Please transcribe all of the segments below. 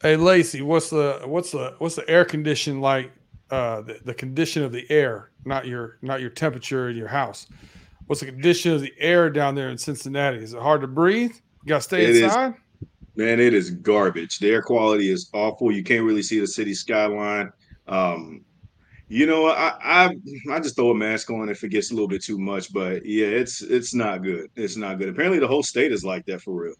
Hey Lacey, what's the what's the what's the air condition like? Uh, the, the condition of the air, not your not your temperature in your house. What's the condition of the air down there in Cincinnati? Is it hard to breathe? You got to stay it inside. Is, man, it is garbage. The air quality is awful. You can't really see the city skyline. Um, you know, I, I I just throw a mask on if it gets a little bit too much. But yeah, it's it's not good. It's not good. Apparently, the whole state is like that for real.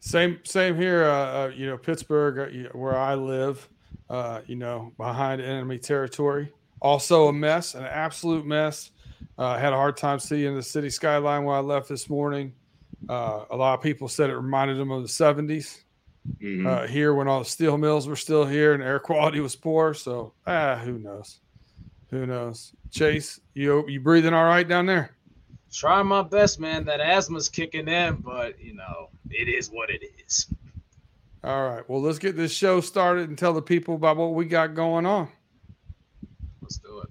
Same same here. Uh, uh, you know, Pittsburgh, uh, where I live. Uh, you know, behind enemy territory. Also a mess, an absolute mess. Uh, had a hard time seeing the city skyline when I left this morning. Uh, a lot of people said it reminded them of the 70s mm-hmm. uh, here when all the steel mills were still here and air quality was poor. So, ah, who knows? Who knows? Chase, you you breathing all right down there? Trying my best, man. That asthma's kicking in, but you know, it is what it is. All right. Well, let's get this show started and tell the people about what we got going on. Let's do it.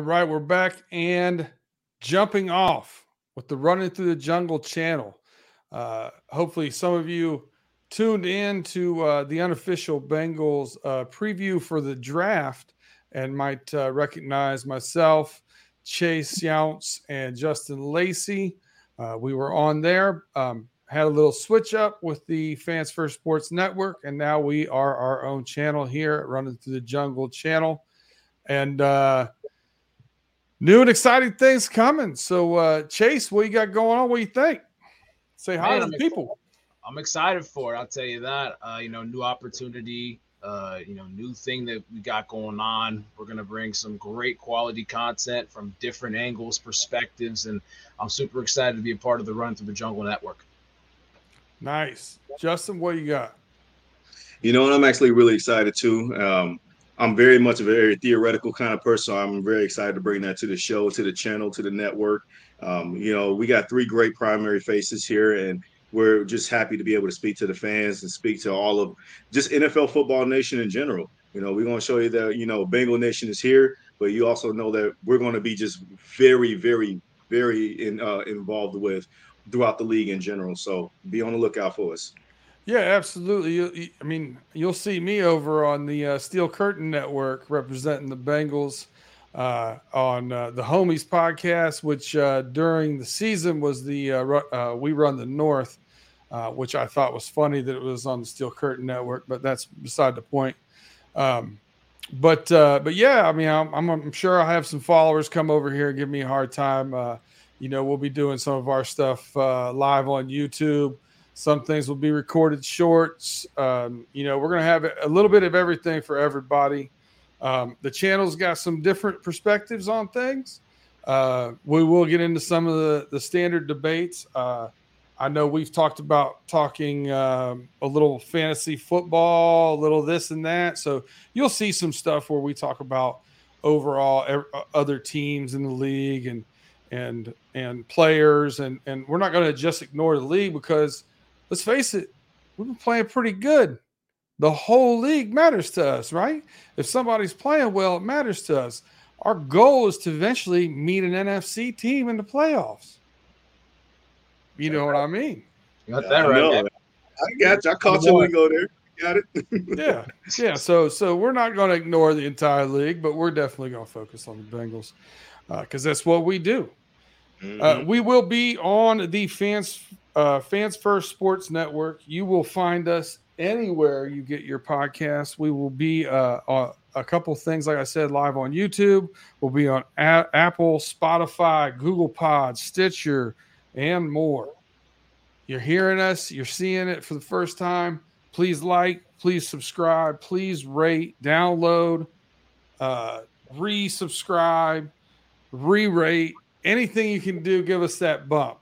All right, we're back and jumping off with the Running Through the Jungle channel. Uh, hopefully, some of you tuned in to uh, the unofficial Bengals uh, preview for the draft and might uh, recognize myself, Chase Younts, and Justin Lacey. Uh, we were on there, um, had a little switch up with the Fans First Sports Network, and now we are our own channel here at Running Through the Jungle channel. And uh, new and exciting things coming. So, uh, Chase, what you got going on? What do you think? Say hi Man, to the people. I'm excited for it. I'll tell you that. Uh, you know, new opportunity. Uh, you know, new thing that we got going on. We're gonna bring some great quality content from different angles, perspectives, and I'm super excited to be a part of the Run Through the Jungle Network. Nice, Justin. What you got? You know, and I'm actually really excited too. Um, I'm very much a very theoretical kind of person. So I'm very excited to bring that to the show, to the channel, to the network. Um, you know, we got three great primary faces here, and we're just happy to be able to speak to the fans and speak to all of just NFL football nation in general. You know, we're going to show you that, you know, Bengal Nation is here, but you also know that we're going to be just very, very, very in, uh, involved with throughout the league in general. So be on the lookout for us. Yeah, absolutely. You, I mean, you'll see me over on the uh, Steel Curtain Network representing the Bengals uh, on uh, the Homies podcast, which uh, during the season was the uh, uh, We Run the North, which I thought was funny that it was on the Steel Curtain Network, but that's beside the point. Um, but but yeah, I mean, I'm, I'm, I'm, sure I'll have some followers come over here and give me a hard time. you know, we'll be doing some of our stuff live on YouTube. Some things will be recorded shorts. Um, you know, we're going to have a little bit of everything for everybody. Um, the channel's got some different perspectives on things. Uh, we will get into some of the, the standard debates. Uh, I know we've talked about talking um, a little fantasy football, a little this and that. So you'll see some stuff where we talk about overall uh, other teams in the league and and and players and and we're not going to just ignore the league because let's face it, we've been playing pretty good. The whole league matters to us, right? If somebody's playing well, it matters to us. Our goal is to eventually meet an NFC team in the playoffs. You know what I mean? Got that right. I got you. I caught you go there. Got it. yeah, yeah. So, so we're not going to ignore the entire league, but we're definitely going to focus on the Bengals because uh, that's what we do. Mm-hmm. Uh, we will be on the fans uh, Fans First Sports Network. You will find us anywhere you get your podcast. We will be uh, on a couple things, like I said, live on YouTube. We'll be on a- Apple, Spotify, Google Pod, Stitcher, and more. you're hearing us, you're seeing it for the first time, please like, please subscribe, please rate, download, uh, resubscribe, re-rate, anything you can do, give us that bump.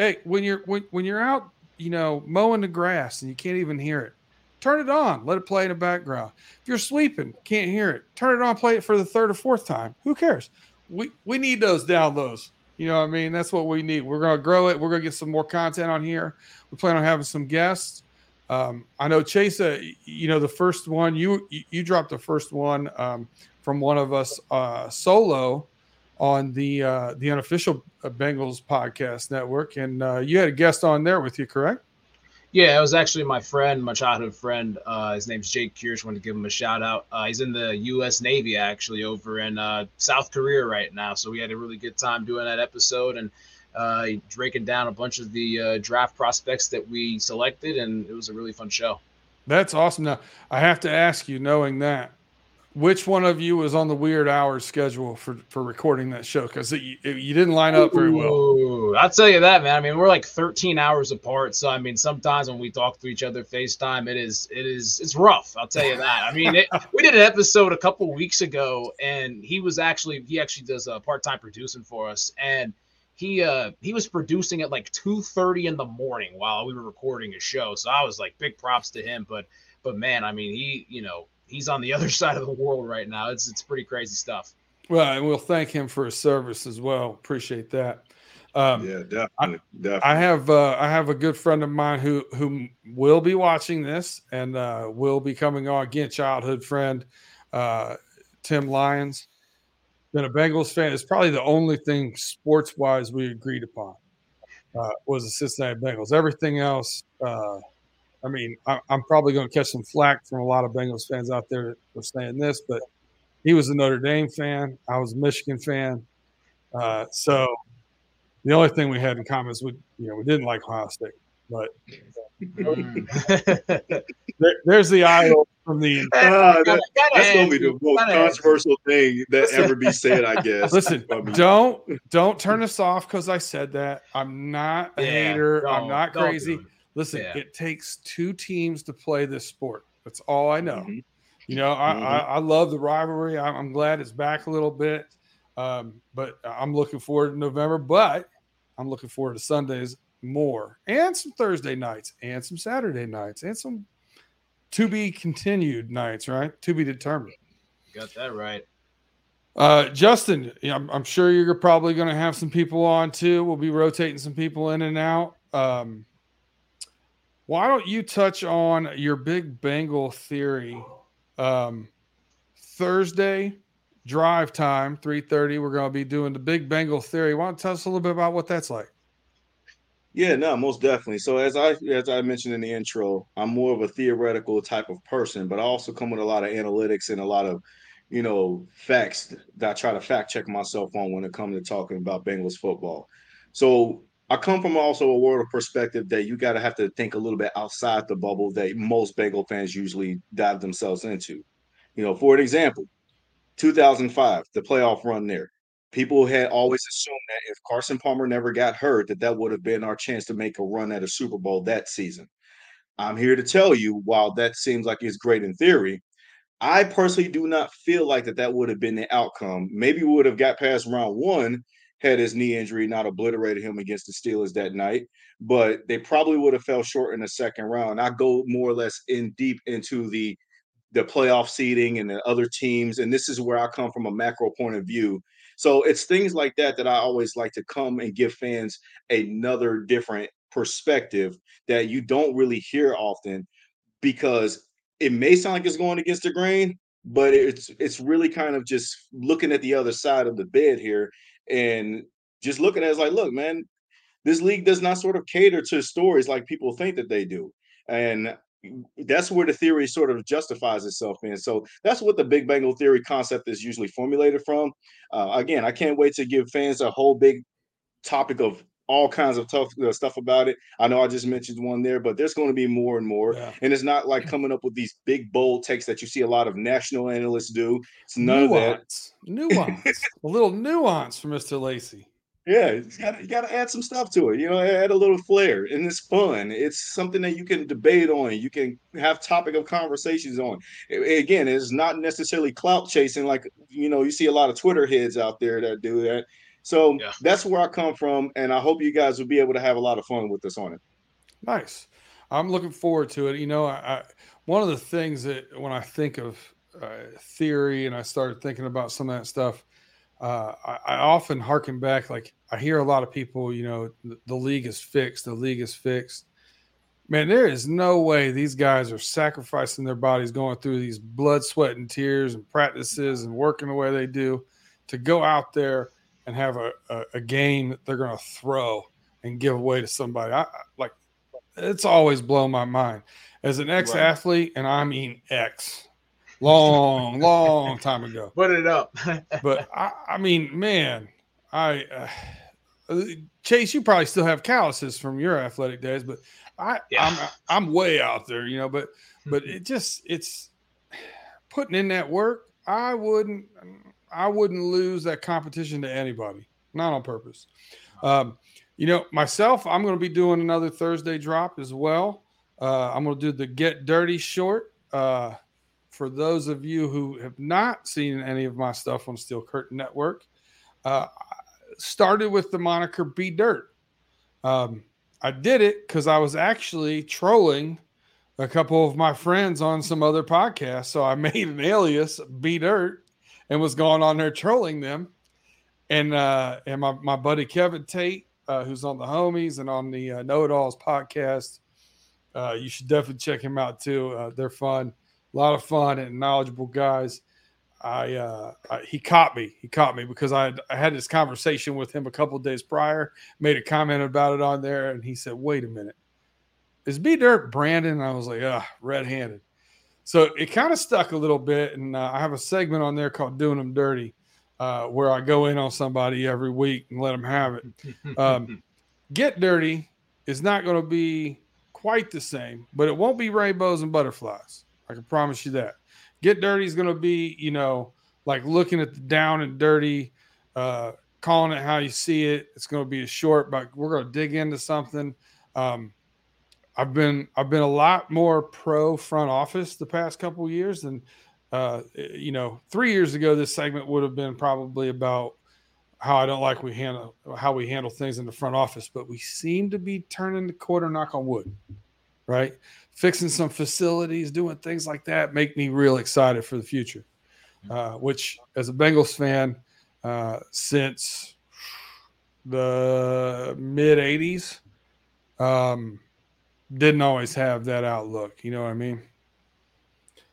Hey, when you're when, when you're out, you know, mowing the grass and you can't even hear it, turn it on, let it play in the background. If you're sleeping, can't hear it, turn it on, play it for the third or fourth time. Who cares? We we need those downloads. You know what I mean? That's what we need. We're gonna grow it. We're gonna get some more content on here. We plan on having some guests. Um, I know Chase. Uh, you know the first one you you dropped the first one um, from one of us uh, solo on the uh, the unofficial uh, Bengals podcast network, and uh, you had a guest on there with you, correct? Yeah, it was actually my friend, my childhood friend. Uh, his name's Jake Kirsch. Want to give him a shout out. Uh, he's in the U.S. Navy actually over in uh, South Korea right now. So we had a really good time doing that episode and uh, breaking down a bunch of the uh, draft prospects that we selected, and it was a really fun show. That's awesome. Now I have to ask you, knowing that, which one of you was on the weird hours schedule for for recording that show? Because you, you didn't line up very well. Ooh, i'll tell you that man. I mean we're like 13 hours apart so i mean sometimes when we talk to each other facetime it is it is it's rough i'll tell you that. I mean it, we did an episode a couple weeks ago and he was actually he actually does a part-time producing for us and he uh he was producing at like 2 30 in the morning while we were recording a show so i was like big props to him but but man i mean he you know he's on the other side of the world right now. It's it's pretty crazy stuff. Well, and we'll thank him for his service as well. Appreciate that. Um, yeah, definitely, I, definitely. I have uh, I have a good friend of mine who who will be watching this and uh, will be coming on again. Childhood friend, uh, Tim Lyons, been a Bengals fan. It's probably the only thing sports wise we agreed upon uh, was the Cincinnati Bengals. Everything else, uh, I mean, I, am probably going to catch some flack from a lot of Bengals fans out there for saying this, but he was a Notre Dame fan. I was a Michigan fan. Uh, so the only thing we had in common is we, you know, we didn't like Ohio State. But there, there's the eye from the. Uh, that, that's gonna be the most controversial thing that ever be said, I guess. Listen, don't don't turn us off because I said that. I'm not a yeah, hater. I'm not crazy. Listen, yeah. it takes two teams to play this sport. That's all I know. Mm-hmm. You know, I, mm-hmm. I, I, love the rivalry. I'm, I'm, glad it's back a little bit, um, but I'm looking forward to November. But I'm looking forward to Sundays more, and some Thursday nights, and some Saturday nights, and some to be continued nights. Right, to be determined. Got that right. Uh, Justin, I'm, I'm, sure you're probably going to have some people on too. We'll be rotating some people in and out. Um, why don't you touch on your big Bengal theory? Um, Thursday drive time, 3:30. We're going to be doing the big Bengal theory. Why don't you tell us a little bit about what that's like? Yeah, no, most definitely. So as I as I mentioned in the intro, I'm more of a theoretical type of person, but I also come with a lot of analytics and a lot of, you know, facts that I try to fact check myself on when it comes to talking about Bengals football. So I come from also a world of perspective that you got to have to think a little bit outside the bubble that most Bengal fans usually dive themselves into. You know, for an example, 2005, the playoff run there. People had always assumed that if Carson Palmer never got hurt, that that would have been our chance to make a run at a Super Bowl that season. I'm here to tell you, while that seems like it's great in theory, I personally do not feel like that that would have been the outcome. Maybe we would have got past round one had his knee injury not obliterated him against the Steelers that night, but they probably would have fell short in the second round. I go more or less in deep into the the playoff seeding and the other teams, and this is where I come from a macro point of view. So it's things like that that I always like to come and give fans another different perspective that you don't really hear often because it may sound like it's going against the grain, but it's it's really kind of just looking at the other side of the bed here and just looking at it, it's like, look, man, this league does not sort of cater to stories like people think that they do. And that's where the theory sort of justifies itself in. So that's what the Big Bengal theory concept is usually formulated from. Uh, again, I can't wait to give fans a whole big topic of all kinds of tough uh, stuff about it. I know I just mentioned one there, but there's going to be more and more. Yeah. And it's not like coming up with these big bold takes that you see a lot of national analysts do. It's none nuance. of that. Nuance. a little nuance for Mr. Lacey. Yeah, you got you got to add some stuff to it. You know, add a little flair, and it's fun. It's something that you can debate on. You can have topic of conversations on. Again, it's not necessarily clout chasing like you know you see a lot of Twitter heads out there that do that. So yeah. that's where I come from, and I hope you guys will be able to have a lot of fun with us on it. Nice. I'm looking forward to it. You know, I, I one of the things that when I think of uh, theory and I started thinking about some of that stuff, uh, I, I, often harken back. Like I hear a lot of people, you know, the, the league is fixed. The league is fixed. Man, there is no way these guys are sacrificing their bodies, going through these blood, sweat, and tears, and practices, and working the way they do, to go out there and have a, a, a game that they're going to throw and give away to somebody. I, like it's always blown my mind as an ex-athlete, and I mean ex long, long time ago. Put it up. but I, I, mean, man, I uh, Chase, you probably still have calluses from your athletic days, but I, yeah. I'm, I'm way out there, you know. But, but it just, it's putting in that work. I wouldn't, I wouldn't lose that competition to anybody, not on purpose. Um, you know, myself, I'm going to be doing another Thursday drop as well. Uh, I'm going to do the Get Dirty short. Uh, for those of you who have not seen any of my stuff on Steel Curtain Network, uh, started with the moniker B Dirt. Um, I did it because I was actually trolling a couple of my friends on some other podcasts. So I made an alias B Dirt and was going on there trolling them. And uh, and my, my buddy Kevin Tate, uh, who's on the homies and on the uh, Know It Alls podcast, uh, you should definitely check him out too. Uh, they're fun a lot of fun and knowledgeable guys. I, uh, I, he caught me. He caught me because I, I had this conversation with him a couple days prior. Made a comment about it on there, and he said, "Wait a minute, is B Dirt Brandon?" And I was like, "Ah, red-handed." So it kind of stuck a little bit, and uh, I have a segment on there called "Doing Them Dirty," uh, where I go in on somebody every week and let them have it. Um, Get Dirty is not going to be quite the same, but it won't be rainbows and butterflies. I can promise you that. Get Dirty is going to be, you know, like looking at the down and dirty, uh, calling it how you see it. It's going to be a short, but we're going to dig into something. Um, I've been I've been a lot more pro front office the past couple years than uh, you know three years ago. This segment would have been probably about how I don't like we handle how we handle things in the front office, but we seem to be turning the quarter. Knock on wood, right? fixing some facilities, doing things like that make me real excited for the future. Uh, which, as a Bengals fan, uh, since the mid 80s, um, didn't always have that outlook. You know what I mean?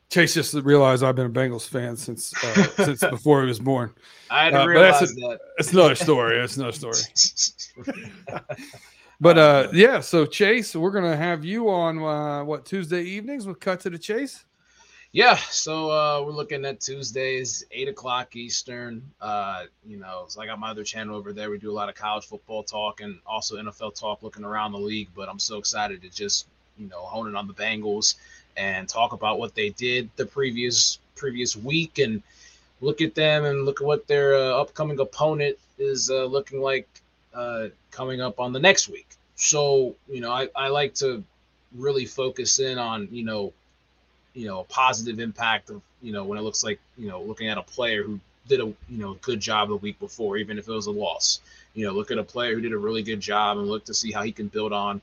Chase just realized I've been a Bengals fan since uh, since before he was born. I didn't uh, realize that's a, that. It's another story. That's another story. But uh, yeah, so Chase, we're gonna have you on uh, what Tuesday evenings with Cut to the Chase. Yeah, so uh, we're looking at Tuesdays, eight o'clock Eastern. Uh, you know, so I got my other channel over there. We do a lot of college football talk and also NFL talk, looking around the league. But I'm so excited to just you know hone in on the Bengals and talk about what they did the previous previous week and look at them and look at what their uh, upcoming opponent is uh, looking like uh, coming up on the next week. So, you know, I, I like to really focus in on, you know, you know, a positive impact of, you know, when it looks like, you know, looking at a player who did a, you know, good job the week before, even if it was a loss. You know, look at a player who did a really good job and look to see how he can build on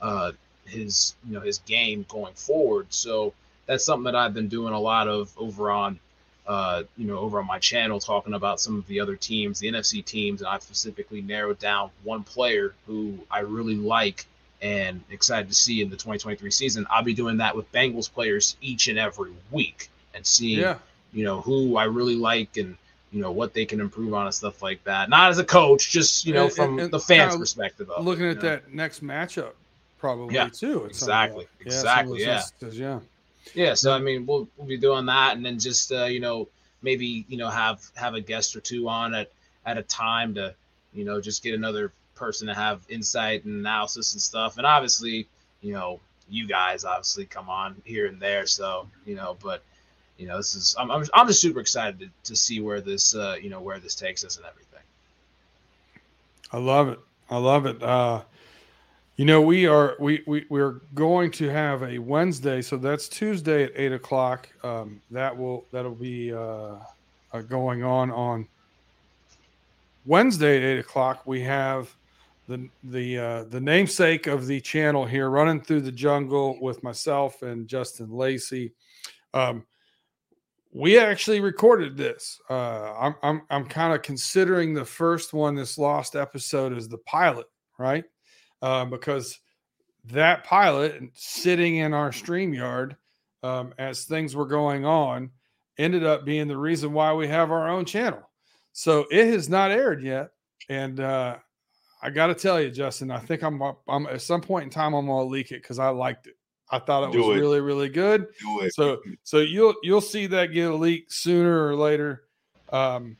uh, his, you know, his game going forward. So that's something that I've been doing a lot of over on uh, you know, over on my channel talking about some of the other teams, the NFC teams, and I've specifically narrowed down one player who I really like and excited to see in the 2023 season. I'll be doing that with Bengals players each and every week and seeing, yeah. you know, who I really like and you know what they can improve on and stuff like that. Not as a coach, just you know, and, from and, the fans' perspective. Of looking at know? that next matchup, probably yeah, too. Exactly, exactly, yeah. yeah. Yeah, so I mean, we'll we'll be doing that, and then just uh, you know maybe you know have have a guest or two on at at a time to you know just get another person to have insight and analysis and stuff, and obviously you know you guys obviously come on here and there, so you know, but you know this is I'm I'm, I'm just super excited to, to see where this uh, you know where this takes us and everything. I love it. I love it. Uh, you know, we are we we we're going to have a Wednesday, so that's Tuesday at eight o'clock. Um, that will that'll be uh, uh, going on on Wednesday at eight o'clock. We have the the uh, the namesake of the channel here, running through the jungle with myself and Justin Lacey. Um, we actually recorded this. Uh, I'm I'm I'm kind of considering the first one, this lost episode, as the pilot, right? uh, because that pilot sitting in our StreamYard um, as things were going on ended up being the reason why we have our own channel. So it has not aired yet, and uh, I got to tell you, Justin, I think I'm, I'm at some point in time I'm gonna leak it because I liked it. I thought it Do was it. really really good. So so you'll you'll see that get a leak sooner or later. Um,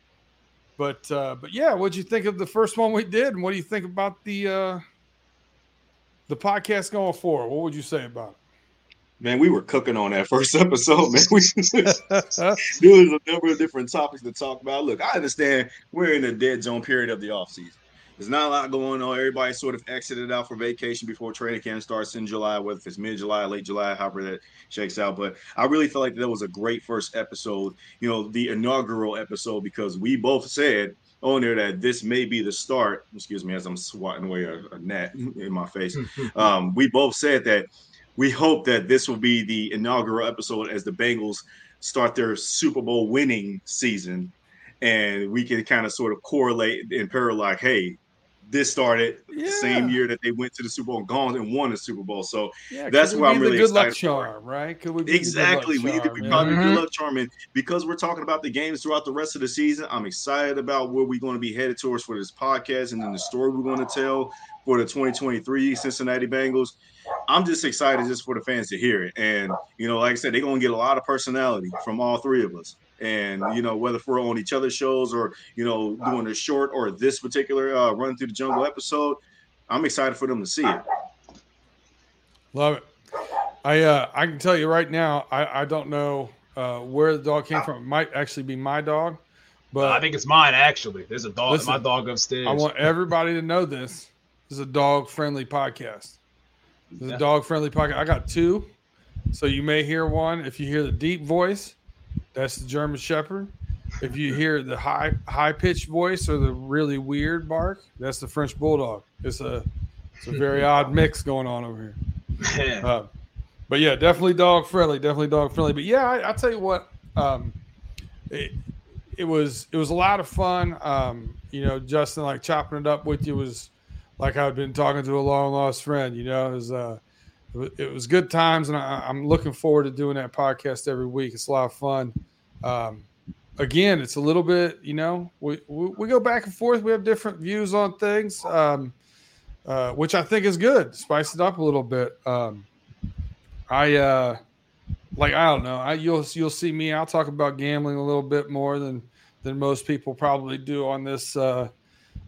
but uh, but yeah, what'd you think of the first one we did, and what do you think about the uh, the podcast going forward, what would you say about it? Man, we were cooking on that first episode, man. We, there was a number of different topics to talk about. Look, I understand we're in a dead zone period of the offseason. There's not a lot going on. Everybody sort of exited out for vacation before training camp starts in July, whether it's mid July, late July, however that shakes out. But I really feel like that was a great first episode, you know, the inaugural episode, because we both said on there that this may be the start. Excuse me, as I'm swatting away a, a net in my face. um, we both said that we hope that this will be the inaugural episode as the Bengals start their Super Bowl winning season, and we can kind of sort of correlate and parallel, like, hey, this started yeah. the same year that they went to the Super Bowl and gone and won the Super Bowl. So yeah, that's why I'm really good luck charm, right? Could we exactly? we need to be yeah. probably mm-hmm. good luck charm, and because we're talking about the games throughout the rest of the season, I'm excited about where we're going to be headed towards for this podcast and then the story we're going to tell for the 2023 Cincinnati Bengals. I'm just excited just for the fans to hear it, and you know, like I said, they're going to get a lot of personality from all three of us and you know whether we're on each other's shows or you know doing a short or this particular uh, run through the jungle episode i'm excited for them to see it. Love it. I uh i can tell you right now i i don't know uh where the dog came from. It might actually be my dog but i think it's mine actually. There's a dog listen, my dog upstairs. I want everybody to know this. This is a dog friendly podcast. This is a dog friendly podcast. I got two so you may hear one. If you hear the deep voice that's the German Shepherd. If you hear the high high pitched voice or the really weird bark, that's the French Bulldog. It's a it's a very odd mix going on over here. Uh, but yeah, definitely dog friendly. Definitely dog friendly. But yeah, I, will tell you what. Um, it, it was it was a lot of fun. Um, you know, Justin, like chopping it up with you was like I've been talking to a long lost friend. You know, it was uh, it was good times, and I, am looking forward to doing that podcast every week. It's a lot of fun. Um, again, it's a little bit, you know, we, we, we go back and forth. We have different views on things, um, uh, which I think is good. Spice it up a little bit. Um, I uh, like I don't know. I you'll you'll see me. I'll talk about gambling a little bit more than than most people probably do on this uh,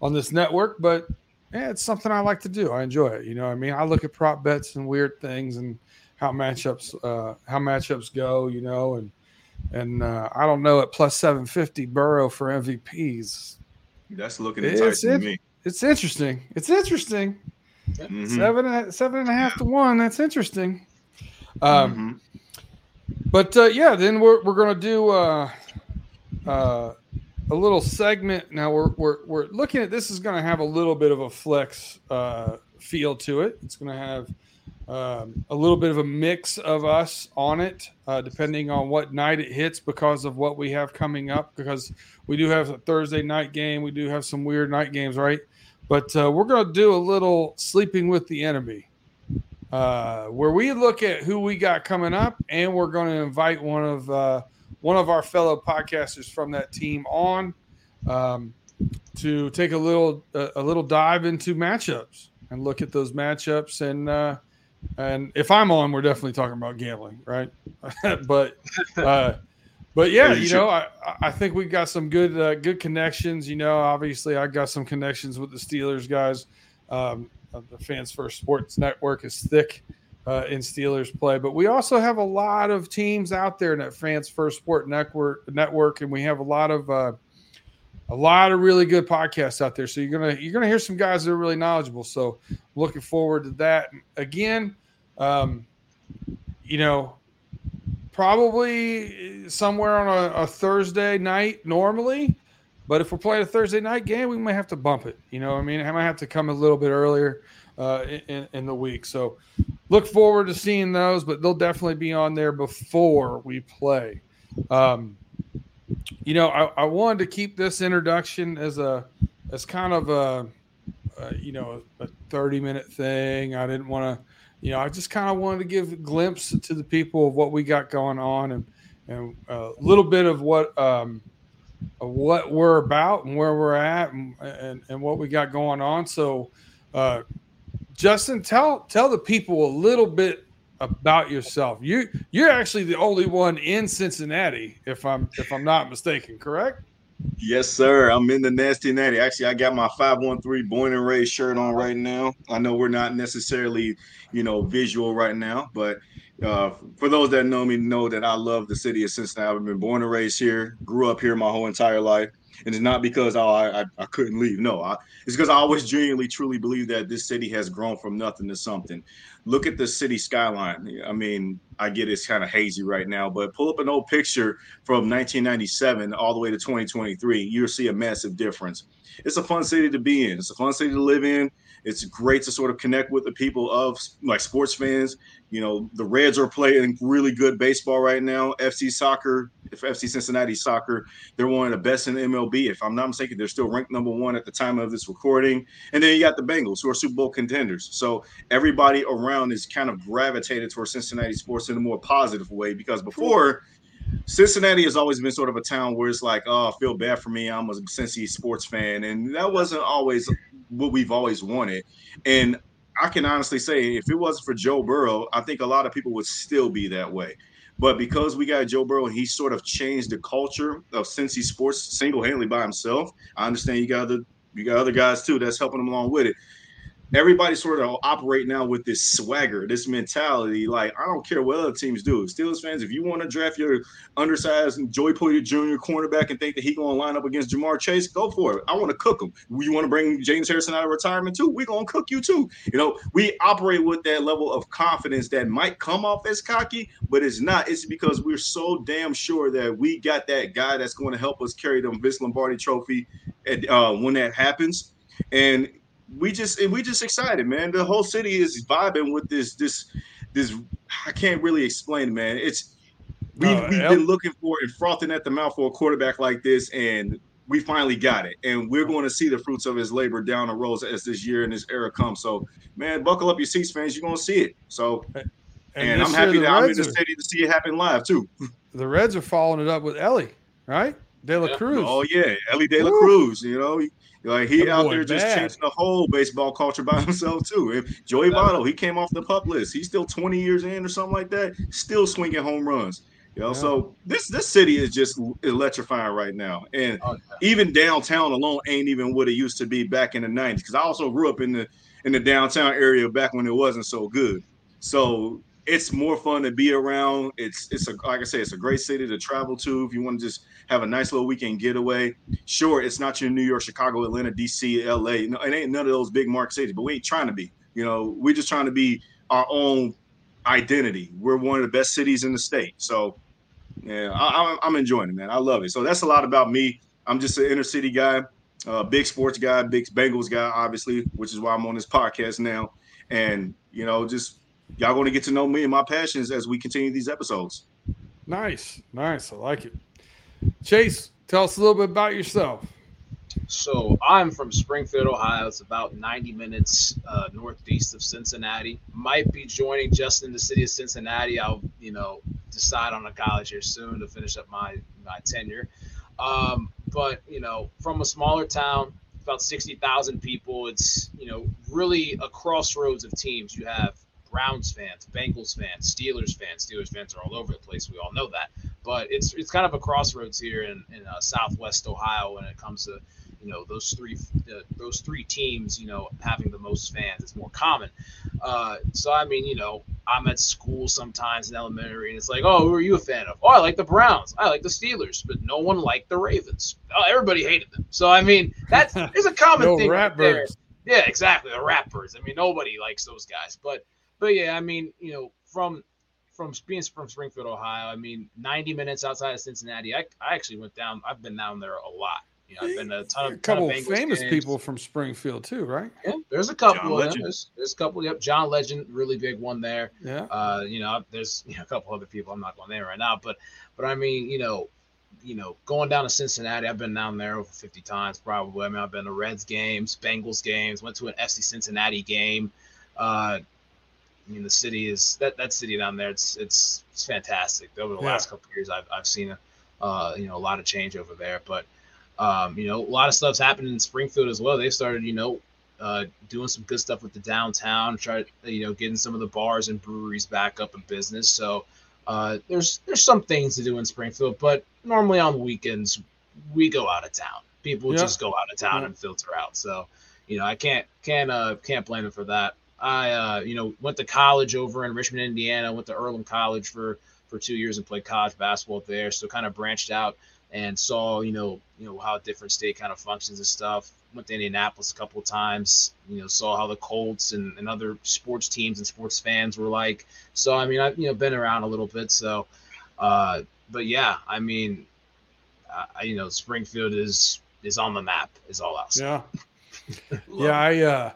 on this network, but yeah, it's something I like to do. I enjoy it. You know, I mean, I look at prop bets and weird things and how matchups uh, how matchups go. You know, and and uh, I don't know at plus seven fifty Burrow for MVPs. That's looking enticing to me. It's interesting. It's interesting. Mm-hmm. Seven seven and a half to one. That's interesting. Um, mm-hmm. but uh, yeah, then we're we're gonna do uh, uh, a little segment. Now we're we're we're looking at this is going to have a little bit of a flex uh, feel to it. It's going to have um, a little bit of a mix of us on it, uh, depending on what night it hits, because of what we have coming up. Because we do have a Thursday night game, we do have some weird night games, right? But uh, we're going to do a little sleeping with the enemy, uh, where we look at who we got coming up, and we're going to invite one of uh, one of our fellow podcasters from that team on um, to take a little a little dive into matchups and look at those matchups and uh, and if I'm on, we're definitely talking about gambling, right? but uh, but yeah, you know, I, I think we got some good uh, good connections. You know, obviously, I got some connections with the Steelers guys. Um, the Fans First Sports Network is thick uh, in Steelers play. But we also have a lot of teams out there in that Fans First Sport Network, network and we have a lot of uh, a lot of really good podcasts out there. So you're gonna you're gonna hear some guys that are really knowledgeable. So looking forward to that. Again, um, you know, probably somewhere on a, a, Thursday night normally. But if we're playing a Thursday night game, we might have to bump it. You know, I mean, I might have to come a little bit earlier uh, in, in the week. So look forward to seeing those, but they'll definitely be on there before we play. Um, you know, I, I, wanted to keep this introduction as a as kind of a, a you know a thirty minute thing. I didn't want to, you know, I just kind of wanted to give a glimpse to the people of what we got going on and and a little bit of what um, of what we're about and where we're at and, and, and what we got going on. So, uh, Justin, tell tell the people a little bit about yourself. You you're actually the only one in Cincinnati, if I'm if I'm not mistaken, correct? Yes, sir. I'm in the nasty natty. Actually, I got my 513 born and raised shirt on right now. I know we're not necessarily, you know, visual right now, but uh, for those that know me, know that I love the city of Cincinnati. I've been born and raised here, grew up here my whole entire life. And it's not because oh, I, I, I couldn't leave. No, I, it's because I always genuinely, truly believe that this city has grown from nothing to something look at the city skyline. I mean, I get it's kind of hazy right now, but pull up an old picture from 1997 all the way to 2023. You'll see a massive difference. It's a fun city to be in. It's a fun city to live in. It's great to sort of connect with the people of like sports fans. You know, the Reds are playing really good baseball right now. FC soccer, if FC Cincinnati soccer, they're one of the best in the MLB. If I'm not mistaken, they're still ranked number one at the time of this recording. And then you got the Bengals, who are Super Bowl contenders. So everybody around is kind of gravitated towards Cincinnati sports in a more positive way because before. Cincinnati has always been sort of a town where it's like, oh, I feel bad for me. I'm a Cincy sports fan, and that wasn't always what we've always wanted. And I can honestly say, if it wasn't for Joe Burrow, I think a lot of people would still be that way. But because we got Joe Burrow, and he sort of changed the culture of Cincy sports single-handedly by himself. I understand you got other you got other guys too that's helping him along with it everybody sort of operate now with this swagger, this mentality. Like, I don't care what other teams do. Steelers fans, if you want to draft your undersized Joey Porter Jr. cornerback and think that he going to line up against Ja'Marr Chase, go for it. I want to cook him. You want to bring James Harrison out of retirement too? we going to cook you too. You know, we operate with that level of confidence that might come off as cocky, but it's not. It's because we're so damn sure that we got that guy that's going to help us carry the Vince Lombardi trophy at, uh, when that happens. And we just we just excited, man. The whole city is vibing with this this this. I can't really explain, man. It's we, we've been looking for and frothing at the mouth for a quarterback like this, and we finally got it. And we're going to see the fruits of his labor down the road as this year and this era comes. So, man, buckle up your seats, fans. You're going to see it. So, and, and I'm happy that I'm in the city to see it happen live too. The Reds are following it up with Elly, right? De La Cruz. Oh yeah, Elly De La Cruz. You know, like he out there just bad. changing the whole baseball culture by himself too. If Joey Votto, he came off the pup list. He's still 20 years in or something like that, still swinging home runs. You know, yeah. so this this city is just electrifying right now, and oh, even downtown alone ain't even what it used to be back in the '90s. Because I also grew up in the in the downtown area back when it wasn't so good. So it's more fun to be around. It's it's a like I say, it's a great city to travel to if you want to just have a nice little weekend getaway. Sure, it's not your New York, Chicago, Atlanta, DC, LA. No, it ain't none of those big market cities, but we ain't trying to be. You know, we're just trying to be our own identity. We're one of the best cities in the state. So, yeah, I, am enjoying it, man. I love it. So that's a lot about me. I'm just an inner city guy, uh, big sports guy, big Bengals guy, obviously, which is why I'm on this podcast now. And you know, just y'all going to get to know me and my passions as we continue these episodes. Nice, nice. I like it. Chase, tell us a little bit about yourself. So I'm from Springfield, Ohio. It's about 90 minutes uh, northeast of Cincinnati. Might be joining just in the city of Cincinnati. I'll, you know, decide on a college here soon to finish up my my tenure. Um, but you know, from a smaller town, about 60,000 people. It's you know really a crossroads of teams. You have Browns fans, Bengals fans, Steelers fans. Steelers fans are all over the place. We all know that. But it's it's kind of a crossroads here in, in uh, Southwest Ohio when it comes to you know those three uh, those three teams you know having the most fans. It's more common. Uh, so I mean you know I'm at school sometimes in elementary, and it's like, oh, who are you a fan of? Oh, I like the Browns. I like the Steelers, but no one liked the Ravens. Oh, everybody hated them. So I mean, that's there's a common no thing right. Yeah, exactly. The Rappers. I mean, nobody likes those guys. But but yeah, I mean, you know, from from being from Springfield, Ohio, I mean, 90 minutes outside of Cincinnati. I, I actually went down. I've been down there a lot. You know, I've been to a ton of ton couple of of famous games. people from Springfield too, right? Yeah, there's a couple. John of them. There's, there's a couple. Yep, John Legend, really big one there. Yeah. Uh, you know, there's you know, a couple other people. I'm not going there right now, but but I mean, you know, you know, going down to Cincinnati, I've been down there over 50 times probably. I mean, I've been to Reds games, Bengals games, went to an FC Cincinnati game. Uh, I mean, the city is that that city down there. It's it's it's fantastic. Over the Yeah. last couple of years, I've I've seen a uh, you know a lot of change over there, but um, you know, a lot of stuff's happening in Springfield as well. They started, you know, uh, doing some good stuff with the downtown, try you know, getting some of the bars and breweries back up in business. So uh, there's there's some things to do in Springfield, but normally on weekends we go out of town. People Yeah. just go out of town Yeah. and filter out. So you know, I can't can't uh, can't blame them for that. I uh, you know went to college over in Richmond, Indiana. Went to Earlham College for for two years and played college basketball there. So kind of branched out and saw you know you know how different state kind of functions and stuff. Went to Indianapolis a couple of times. You know saw how the Colts and, and other sports teams and sports fans were like. So I mean I've you know been around a little bit. So uh, but yeah, I mean I, you know Springfield is is on the map is all I'll. Yeah. yeah, I uh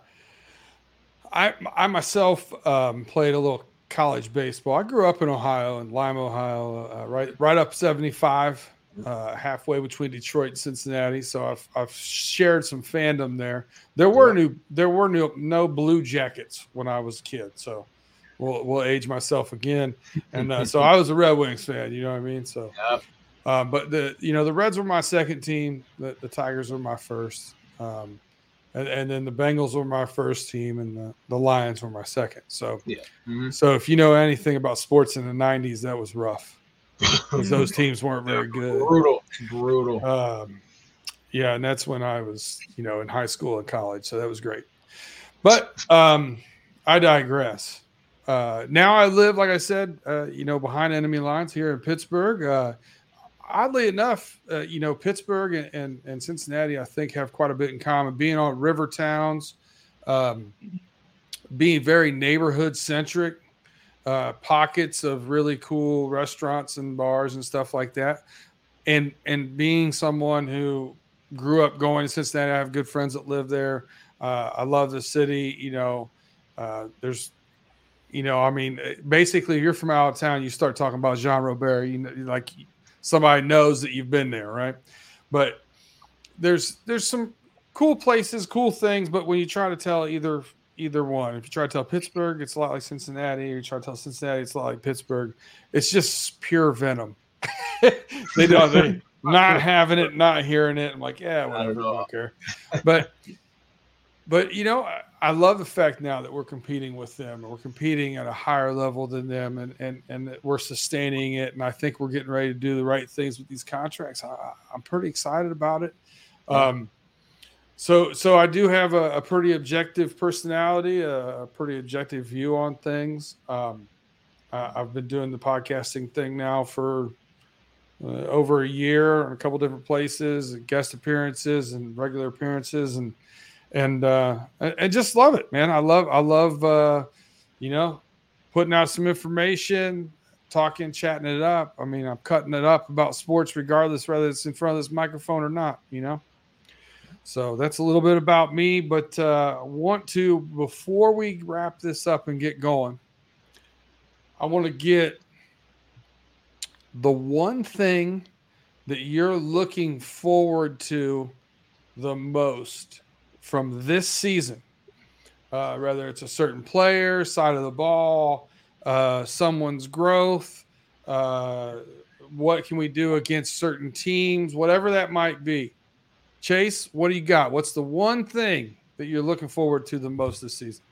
I I myself um played a little college baseball. I grew up in Ohio in Lima, Ohio, uh, right right up 75, uh halfway between Detroit and Cincinnati, so I've I've shared some fandom there. There were Yeah. new there were no, no blue jackets when I was a kid, so we'll we'll age myself again. And uh, so I was a Red Wings fan, you know what I mean? So Yep. um, but the you know the Reds were my second team. The, the Tigers were my first, um, and, and then the Bengals were my first team, and the, the Lions were my second. So Mhm. so if you know anything about sports in the '90s, that was rough 'cause those teams weren't very good. brutal, brutal. Um, yeah, and that's when I was you know in high school and college, so that was great. But um, I digress. Uh, now I live, like I said, uh, you know, behind enemy lines here in Pittsburgh. Uh, oddly enough, uh, you know, Pittsburgh and, and, and Cincinnati, I think, have quite a bit in common. Being on river towns, um, being very neighborhood centric, uh, pockets of really cool restaurants and bars and stuff like that, and and being someone who grew up going to Cincinnati, I have good friends that live there. Uh, I love the city. You know, uh, there's you know, I mean, basically, if you're from out of town, you start talking about Jean Robert, you know, like somebody knows that you've been there, right? But there's there's some cool places, cool things, but when you try to tell either either one, if you try to tell Pittsburgh, it's a lot like Cincinnati. Or you try to tell Cincinnati, it's a lot like Pittsburgh. It's just pure venom. they don't they not having it, not hearing it. I'm like, yeah, Not at whatever, I don't care. But but you know, I, love the fact now that we're competing with them, we're competing at a higher level than them, and and and that we're sustaining it. And I think we're getting ready to do the right things with these contracts. I, I'm pretty excited about it. Um, so so I do have a, a pretty objective personality, a, a pretty objective view on things. Um, I, I've been doing the podcasting thing now for uh, over a year in a couple different places, guest appearances and regular appearances, and and uh, just love it, man. I love I love uh, you know putting out some information, talking, chatting it up. I mean, I'm cutting it up about sports, regardless whether it's in front of this microphone or not. You know. So that's a little bit about me, but uh, want to before we wrap this up and get going, I want to get the one thing that you're looking forward to the most from this season, uh, whether it's a certain player, side of the ball, uh, someone's growth, uh, what can we do against certain teams, whatever that might be. Chase, what do you got? What's the one thing that you're looking forward to the most this season?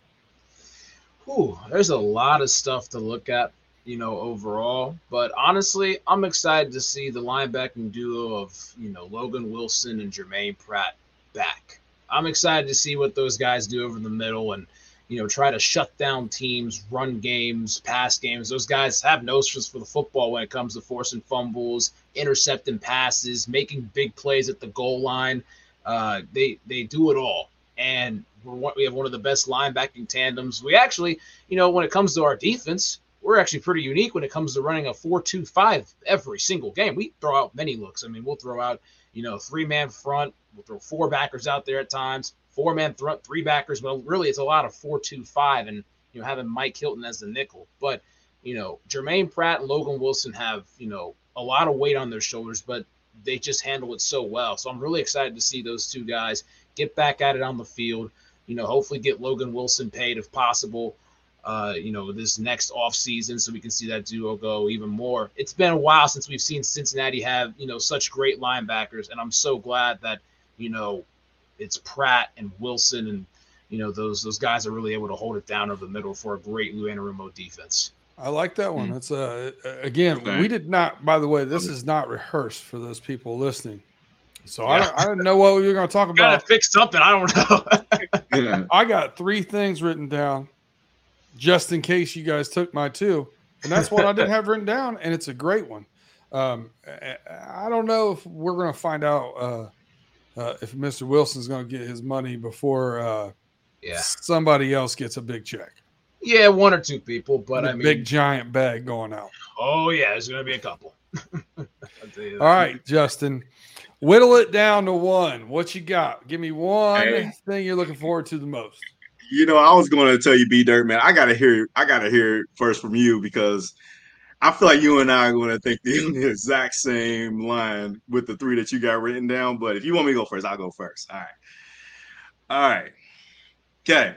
Whew, there's a lot of stuff to look at, you know, overall. But honestly, I'm excited to see the linebacking duo of, you know, Logan Wilson and Germaine Pratt back. I'm excited to see what those guys do over the middle and, you know, try to shut down teams, run games, pass games. Those guys have notions for the football when it comes to forcing fumbles, intercepting passes, making big plays at the goal line. Uh, they they do it all, and we're, we have one of the best linebacking tandems. We actually, you know, when it comes to our defense, we're actually pretty unique when it comes to running a four-two-five every single game. We throw out many looks. I mean, we'll throw out, you know, three-man front. We'll throw four backers out there at times four man front, three backers. But really, it's a lot of four two five, and you know having Mike Hilton as the nickel. But you know Germaine Pratt and Logan Wilson have you know a lot of weight on their shoulders, but they just handle it so well. So I'm really excited to see those two guys get back at it on the field. You know, hopefully get Logan Wilson paid if possible. Uh, you know, this next off season, so we can see that duo go even more. It's been a while since we've seen Cincinnati have you know such great linebackers, and I'm so glad that you know it's Pratt and Wilson and you know those those guys are really able to hold it down over the middle for a great Lou Anarumo defense. I like that one. Mm-hmm. That's uh again okay. we did not. By the way, this is not rehearsed for those people listening. So yeah. I don't, I didn't know what we were going to talk about. Gotta fix something. I don't know. I got three things written down, just in case you guys took my two, and that's what I didn't have written down, and it's a great one. Um, I don't know if we're going to find out uh, uh, if Mr. Wilson's going to get his money before uh, yeah somebody else gets a big check. Yeah, one or two people, but I mean, big giant bag going out. Oh yeah, there's going to be a couple. All right, Justin, whittle it down to one. What you got? Give me one hey. thing you're looking forward to the most. You know, I was going to tell you, B Dirt, man. I gotta hear. I gotta hear first from you because I feel like you and I are going to think the, the, exact same line with the three that you got written down. But if you want me to go first, I'll go first. All right. All right. Okay.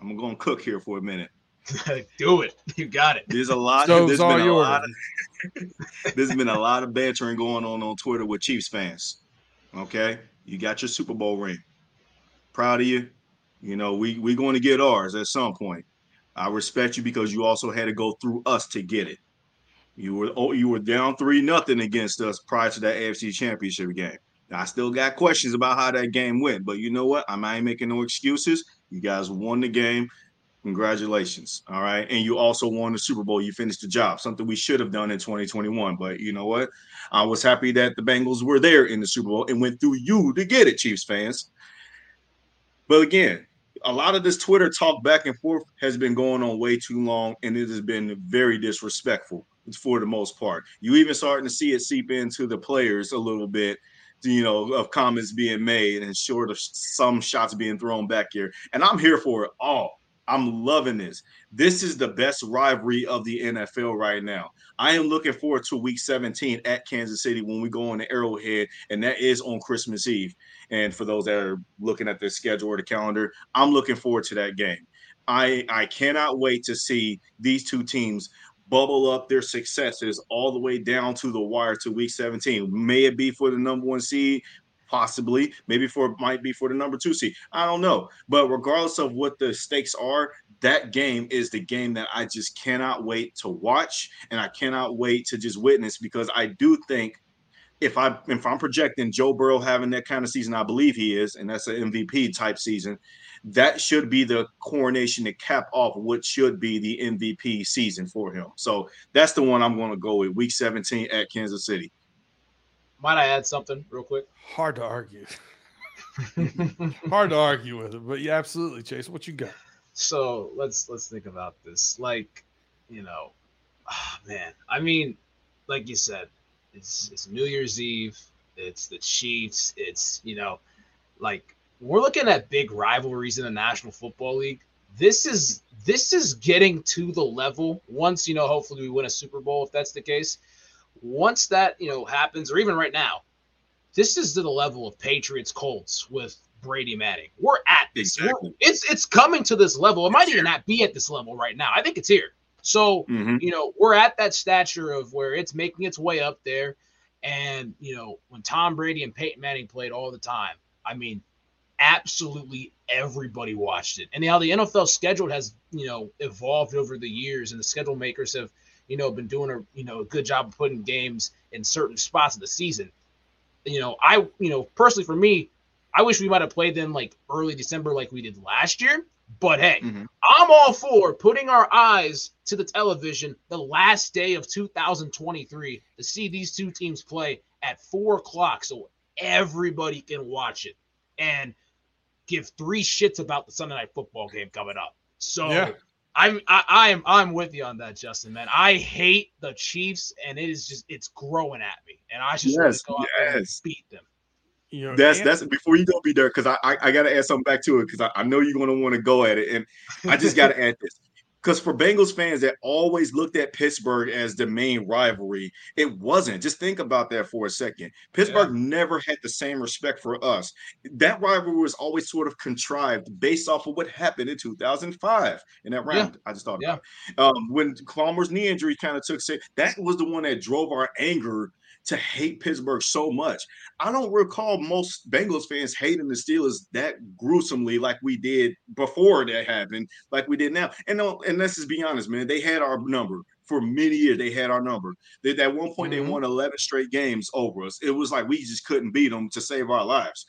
I'm going to cook here for a minute. Do it. You got it. There's a lot. So there's been a lot of, there's been a lot of bantering going on on Twitter with Chiefs fans. Okay. You got your Super Bowl ring. Proud of you. You know, we we're going to get ours at some point. I respect you because you also had to go through us to get it. You were oh, you were down three nothing against us prior to that AFC Championship game. Now, I still got questions about how that game went, but you know what? I'm not making no excuses. You guys won the game. Congratulations. All right. And you also won the Super Bowl. You finished the job, something we should have done in 2021. But you know what? I was happy that the Bengals were there in the Super Bowl and went through you to get it, Chiefs fans. But again, a lot of this Twitter talk back and forth has been going on way too long, and it has been very disrespectful for the most part. You even starting to see it seep into the players a little bit, you know, of comments being made and short of some shots being thrown back here. And I'm here for it all. I'm loving this. This is the best rivalry of the NFL right now. I am looking forward to week 17 at Kansas City when we go on the Arrowhead, and that is on Christmas Eve. And for those that are looking at the schedule or the calendar, I'm looking forward to that game. I I cannot wait to see these two teams bubble up their successes all the way down to the wire to week 17. May it be for the number one seed, possibly, maybe for it might be for the number two seed. I don't know. But regardless of what the stakes are, that game is the game that I just cannot wait to watch and I cannot wait to just witness because I do think if I if I'm projecting Joe Burrow having that kind of season, I believe he is, and that's an MVP type season that should be the coronation to cap off what should be the MVP season for him. So that's the one I'm going to go with week 17 at Kansas City. Might I add something real quick? Hard to argue. Hard to argue with it, but yeah, absolutely, Chase. What you got? So let's let's think about this. Like, you know, oh, man. I mean, like you said, it's it's New Year's Eve. It's the Chiefs. It's you know, like we're looking at big rivalries in the National Football League. This is this is getting to the level once you know hopefully we win a Super Bowl if that's the case. Once that you know happens, or even right now, this is to the level of Patriots Colts with Brady Manning. We're at this. Exactly. We're, it's it's coming to this level. It it's might here. even not be at this level right now. I think it's here. So mm-hmm. you know we're at that stature of where it's making its way up there. And you know when Tom Brady and Peyton Manning played all the time, I mean absolutely everybody watched it. And now the NFL schedule has, you know, evolved over the years, and the schedule makers have, you know, been doing a, you know, a good job of putting games in certain spots of the season. You know, I, you know, personally for me, I wish we might have played them like early December like we did last year. But hey, mm-hmm. I'm all for putting our eyes to the television the last day of 2023 to see these two teams play at four o'clock so everybody can watch it and give three shits about the Sunday night football game coming up. So yeah. I'm I, I am I'm with you on that, Justin. Man, I hate the Chiefs, and it is just it's growing at me, and I just yes, want to go out yes. and beat them. You know, that's that's before you go be there because I, I, I got to add something back to it because I, I know you're going to want to go at it and I just got to add this because for Bengals fans that always looked at Pittsburgh as the main rivalry, it wasn't. Just think about that for a second. Pittsburgh yeah. never had the same respect for us. That rivalry was always sort of contrived based off of what happened in 2005 in that round. Yeah. I just thought yeah. about um, when Palmer's knee injury kind of took. That was the one that drove our anger to hate Pittsburgh so much. I don't recall most Bengals fans hating the Steelers that gruesomely like we did before that happened, like we did now. And and let's just be honest, man, they had our number for many years. They had our number. They, at one point, mm-hmm. they won 11 straight games over us. It was like we just couldn't beat them to save our lives.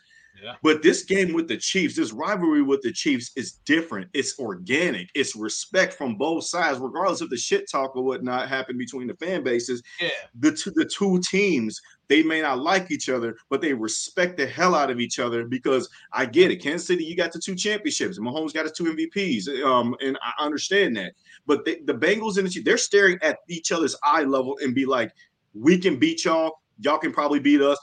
But this game with the Chiefs, this rivalry with the Chiefs is different. It's organic. It's respect from both sides, regardless of the shit talk or whatnot happened between the fan bases. Yeah. The two, the two teams, they may not like each other, but they respect the hell out of each other because I get it. Kansas City, you got the two championships. Mahomes got the two MVPs. Um, and I understand that. But they, the Bengals and the Chiefs, they're staring at each other's eye level and be like, we can beat y'all. Y'all can probably beat us.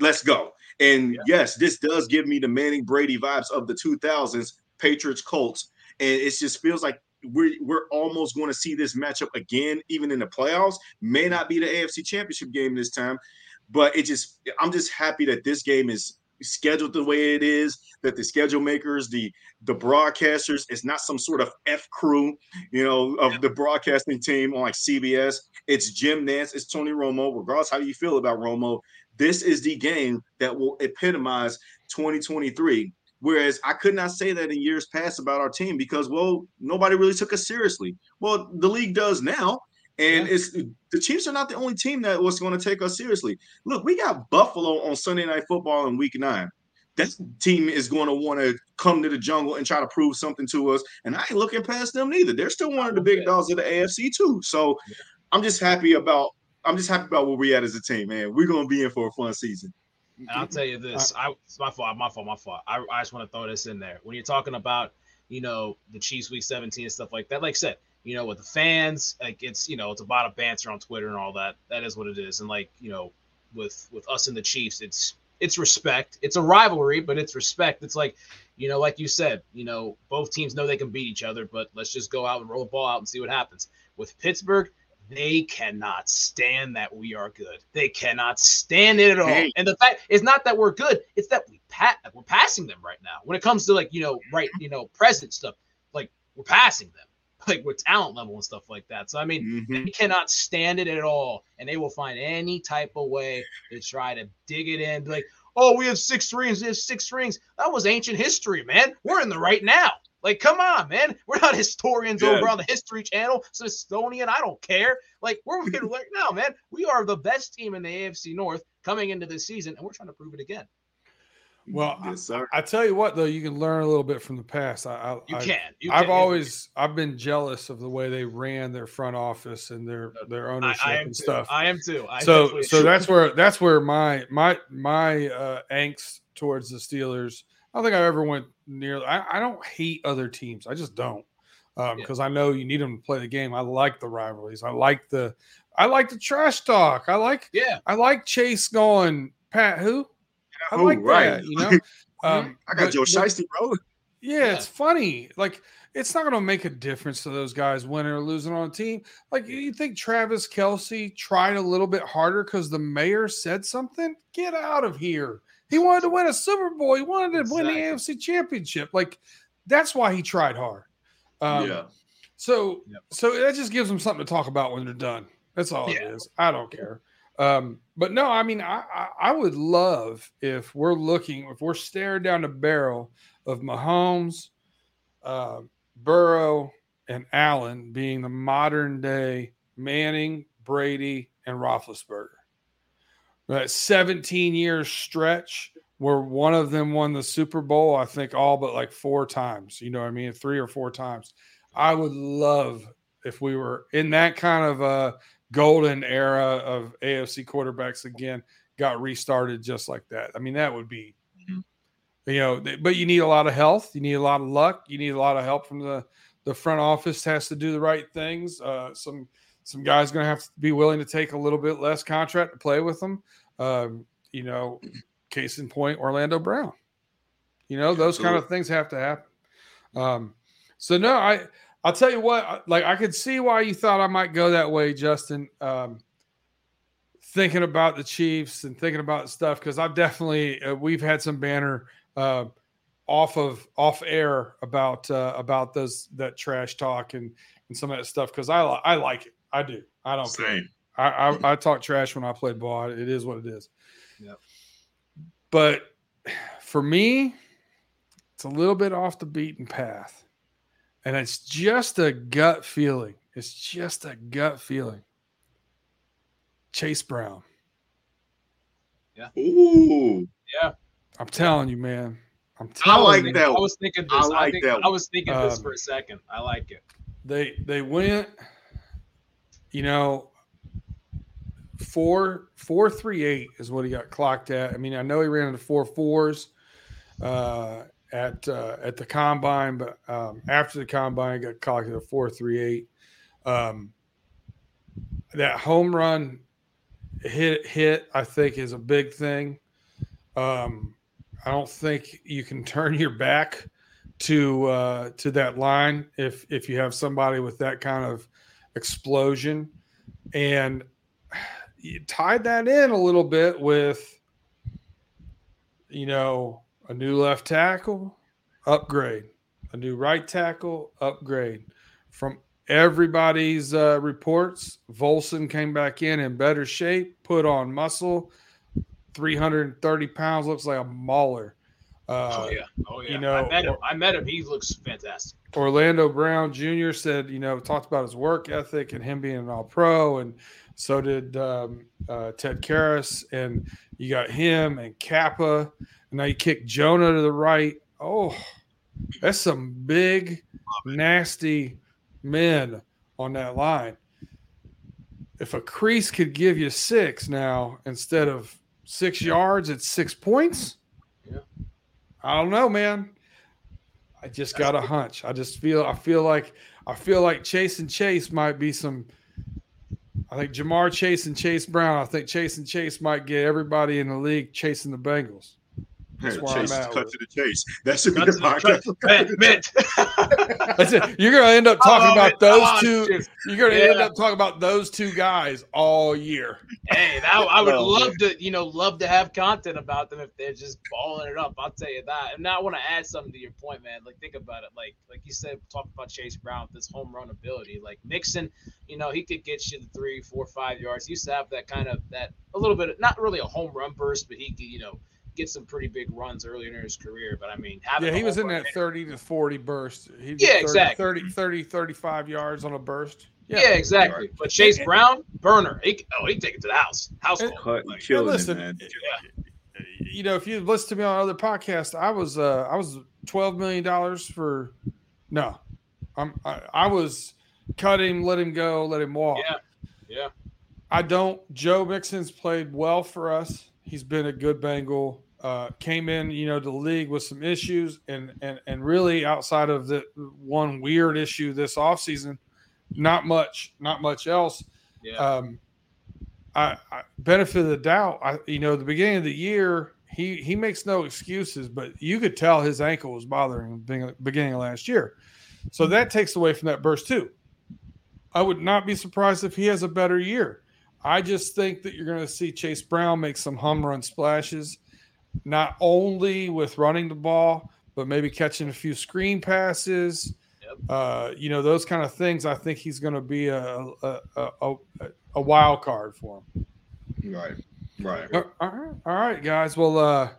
Let's go. And yeah. yes, this does give me the Manning Brady vibes of the 2000s Patriots Colts. And it just feels like we're, we're almost going to see this matchup again, even in the playoffs. May not be the AFC championship game this time, but it just, I'm just happy that this game is scheduled the way it is that the schedule makers the the broadcasters it's not some sort of f crew you know of the broadcasting team on like cbs it's jim nantz it's tony romo regardless how you feel about romo this is the game that will epitomize 2023. Whereas I could not say that in years past about our team because, well, nobody really took us seriously. Well, the league does now. And yeah. it's the Chiefs are not the only team that was going to take us seriously. Look, we got Buffalo on Sunday Night Football in Week Nine. That team is going to want to come to the jungle and try to prove something to us. And I ain't looking past them neither. They're still one of the big dogs of the AFC too. So I'm just happy about I'm just happy about where we at as a team, man. We're gonna be in for a fun season. And I'll tell you this, uh, I it's my fault, my fault, my fault. I, I just want to throw this in there. When you're talking about, you know, the Chiefs week 17 and stuff like that, like I said, you know, with the fans, like it's you know, it's a lot of banter on Twitter and all that. That is what it is. And like, you know, with with us and the Chiefs, it's it's respect. It's a rivalry, but it's respect. It's like, you know, like you said, you know, both teams know they can beat each other, but let's just go out and roll the ball out and see what happens. With Pittsburgh, they cannot stand that we are good. They cannot stand it at all. Hey. And the fact is not that we're good; it's that we pat we're passing them right now. When it comes to like you know right you know present stuff, like we're passing them, like with talent level and stuff like that. So I mean, mm-hmm. they cannot stand it at all, and they will find any type of way to try to dig it in. Like, oh, we have six rings. We have six rings. That was ancient history, man. We're in the right now. Like, come on, man. We're not historians yeah. over on the History Channel, Smithsonian. I don't care. Like, we're here right now, man. We are the best team in the AFC North coming into this season, and we're trying to prove it again. Well, yes, I, I, tell you what, though, you can learn a little bit from the past. I, I you can. You I've can. always, I've been jealous of the way they ran their front office and their their ownership and too. stuff. I am too. I so, so that's where that's where my my my uh, angst towards the Steelers I don't think I ever went near. I, I don't hate other teams. I just don't because um, yeah. I know you need them to play the game. I like the rivalries. I like the I like the trash talk. I like yeah. I like Chase going Pat who. I who, like right. that. You know, um, I got but, Joe Shiesty, bro. Yeah, yeah, it's funny. Like it's not going to make a difference to those guys winning or losing on a team. Like you think Travis Kelce tried a little bit harder because the mayor said something? Get out of here. He wanted to win a Super Bowl. He wanted to exactly. win the AFC Championship. Like that's why he tried hard. Um, yeah. So yep. so that just gives them something to talk about when they're done. That's all yeah. it is. I don't care. Um, but no, I mean, I, I, I would love if we're looking, if we're staring down the barrel of Mahomes, uh, Burrow, and Allen being the modern day Manning, Brady, and Roethlisberger that 17 year stretch where one of them won the Super Bowl, I think all but like four times. You know what I mean? Three or four times. I would love if we were in that kind of a golden era of AFC quarterbacks again, got restarted just like that. I mean, that would be, mm-hmm. you know, but you need a lot of health. You need a lot of luck. You need a lot of help from the, the front office has to do the right things. Uh, some, some guys going to have to be willing to take a little bit less contract to play with them. Um, you know, case in point, Orlando Brown. You know, those Absolutely. kind of things have to happen. Um, so no, I I'll tell you what, like I could see why you thought I might go that way, Justin. Um, thinking about the Chiefs and thinking about stuff because I've definitely uh, we've had some banner uh, off of off air about uh, about those that trash talk and and some of that stuff because I I like it. I do. I don't Same. care. I, I, I talk trash when I play ball. It is what it is. Yeah. But for me, it's a little bit off the beaten path. And it's just a gut feeling. It's just a gut feeling. Chase Brown. Yeah. Ooh. Yeah. I'm telling you, man. I'm telling I like you. that. I was thinking this. I, like I, think, that I was thinking this um, for a second. I like it. They they went, you know, four four three eight is what he got clocked at. I mean, I know he ran into four fours uh, at uh, at the combine, but um, after the combine, got clocked at a four three eight. Um, that home run hit hit I think is a big thing. Um, I don't think you can turn your back to uh, to that line if if you have somebody with that kind of explosion, and you tied that in a little bit with you know a new left tackle upgrade, a new right tackle upgrade from everybody's uh, reports, Volson came back in in better shape, put on muscle, 330 pounds, looks like a mauler. Uh, oh yeah, oh yeah. You know, I met him. I met him. He looks fantastic. Orlando Brown Jr. said, you know, talked about his work ethic and him being an All Pro, and so did um, uh, Ted Karras, and you got him and Cappa. And now you kick Jonah to the right. Oh, that's some big, nasty men on that line. If a crease could give you six now instead of six yards, it's six points. Yeah. I don't know, man. I just got a hunch. I just feel I feel like I feel like Chase and Chase might be some I think Ja'Marr Chase and Chase Brown. I think Chase and Chase might get everybody in the league chasing the Bengals. That's chase, cut to the chase. That should be the podcast. That's it. You're gonna end up talking about it. those oh, two. You're gonna yeah. end up talking about those two guys all year. Hey, that, I would love to, you know, love to have content about them if they're just balling it up. I'll tell you that. And now I want to add something to your point, man. Like think about it. Like like you said, talk about Chase Brown with this home run ability. Like Mixon, you know, he could get you the three, four, five yards. He used to have that kind of that a little bit, not really a home run burst, but he could, you know get some pretty big runs earlier in his career. But I mean, yeah, he was in that 30 to 40 burst. He yeah, 30, exactly. 30, 30, 35 yards on a burst. Yeah, yeah exactly. But Chase Brown, burner. He, oh, he take it to the house. House and, call. Like, killing listen, man. Yeah. You know, if you listen to me on other podcasts, I was uh I was twelve million dollars for no. I'm I, I was cut him, let him go, let him walk. Yeah. Yeah. I don't Joe Mixon's played well for us. He's been a good Bengal uh, came in, you know, to the league with some issues, and and and really outside of the one weird issue this offseason, not much, not much else. Yeah. Um, I, I benefit of the doubt. I you know the beginning of the year he he makes no excuses, but you could tell his ankle was bothering him beginning of last year, so that takes away from that burst too. I would not be surprised if he has a better year. I just think that you're going to see Chase Brown make some home run splashes not only with running the ball, but maybe catching a few screen passes. Yep. Uh, you know, those kind of things. I think he's going to be a a, a a, wild card for him. Right. Right. All right. All right, guys. Well, uh,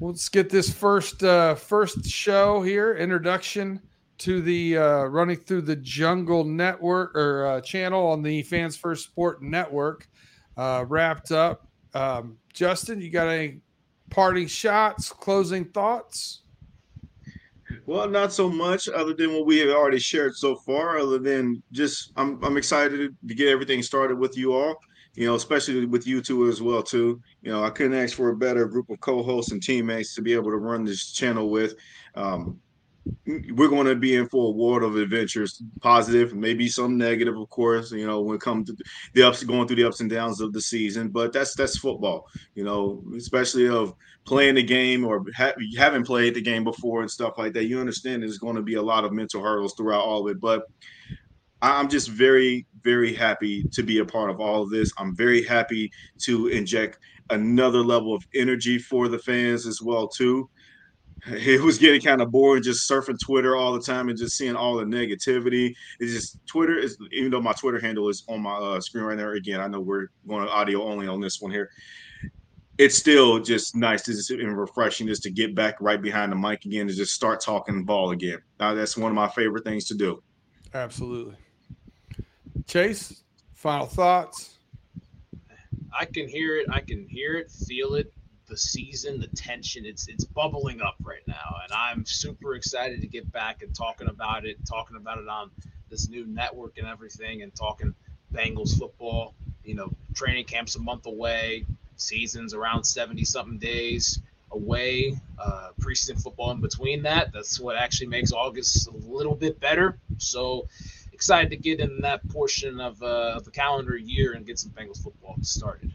let's get this first uh, first show here. Introduction to the uh, running through the jungle network or uh, channel on the Fans First Sport Network uh, wrapped up. Um, Justin, you got any parting shots, closing thoughts? Well, not so much, other than what we have already shared so far. Other than just, I'm I'm excited to get everything started with you all. You know, especially with you two as well too. You know, I couldn't ask for a better group of co-hosts and teammates to be able to run this channel with. Um, we're going to be in for a world of adventures, positive, maybe some negative, of course. You know, when it comes to the ups, going through the ups and downs of the season, but that's that's football. You know, especially of playing the game or ha- haven't played the game before and stuff like that. You understand there's going to be a lot of mental hurdles throughout all of it, but I'm just very, very happy to be a part of all of this. I'm very happy to inject another level of energy for the fans as well too it was getting kind of boring just surfing Twitter all the time and just seeing all the negativity. It's just Twitter is even though my Twitter handle is on my uh, screen right there. Again, I know we're going audio only on this one here. It's still just nice to just and refreshing just to get back right behind the mic again and just start talking ball again. Now that's one of my favorite things to do. Absolutely. Chase, final thoughts. I can hear it. I can hear it, feel it the season, the tension, it's it's bubbling up right now, and I'm super excited to get back and talking about it, talking about it on this new network and everything, and talking Bengals football. You know, training camp's a month away, season's around seventy something days away, uh, preseason football in between that. That's what actually makes August a little bit better. So excited to get in that portion of, uh, of the calendar year and get some Bengals football started.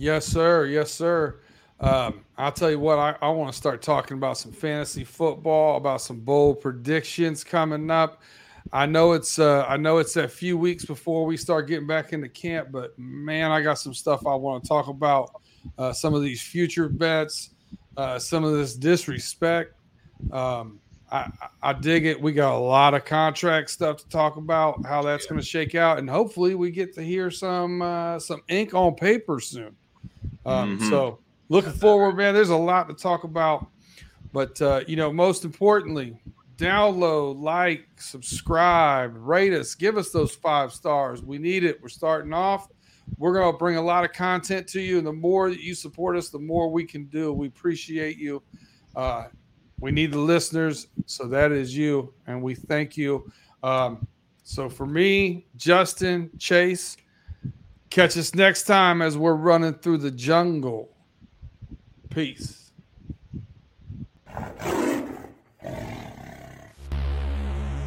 Yes, sir. Yes, sir. Um, I'll tell you what, I, I want to start talking about some fantasy football, about some bold predictions coming up. I know it's uh, I know it's a few weeks before we start getting back into camp, but man, I got some stuff I want to talk about. Uh, some of these future bets, uh, some of this disrespect. Um, I, I dig it. We got a lot of contract stuff to talk about, how that's going to shake out, and hopefully we get to hear some uh, some ink on paper soon. Um, mm-hmm. So looking forward, man. There's a lot to talk about, but uh, you know, most importantly, download, like, subscribe, rate us, give us those five stars. We need it. We're starting off. We're going to bring a lot of content to you, and the more that you support us, the more we can do. We appreciate you. Uh, we need the listeners, so that is you, and we thank you. Um, so for me, Justin, Chase, Catch us next time as we're running through the jungle. Peace.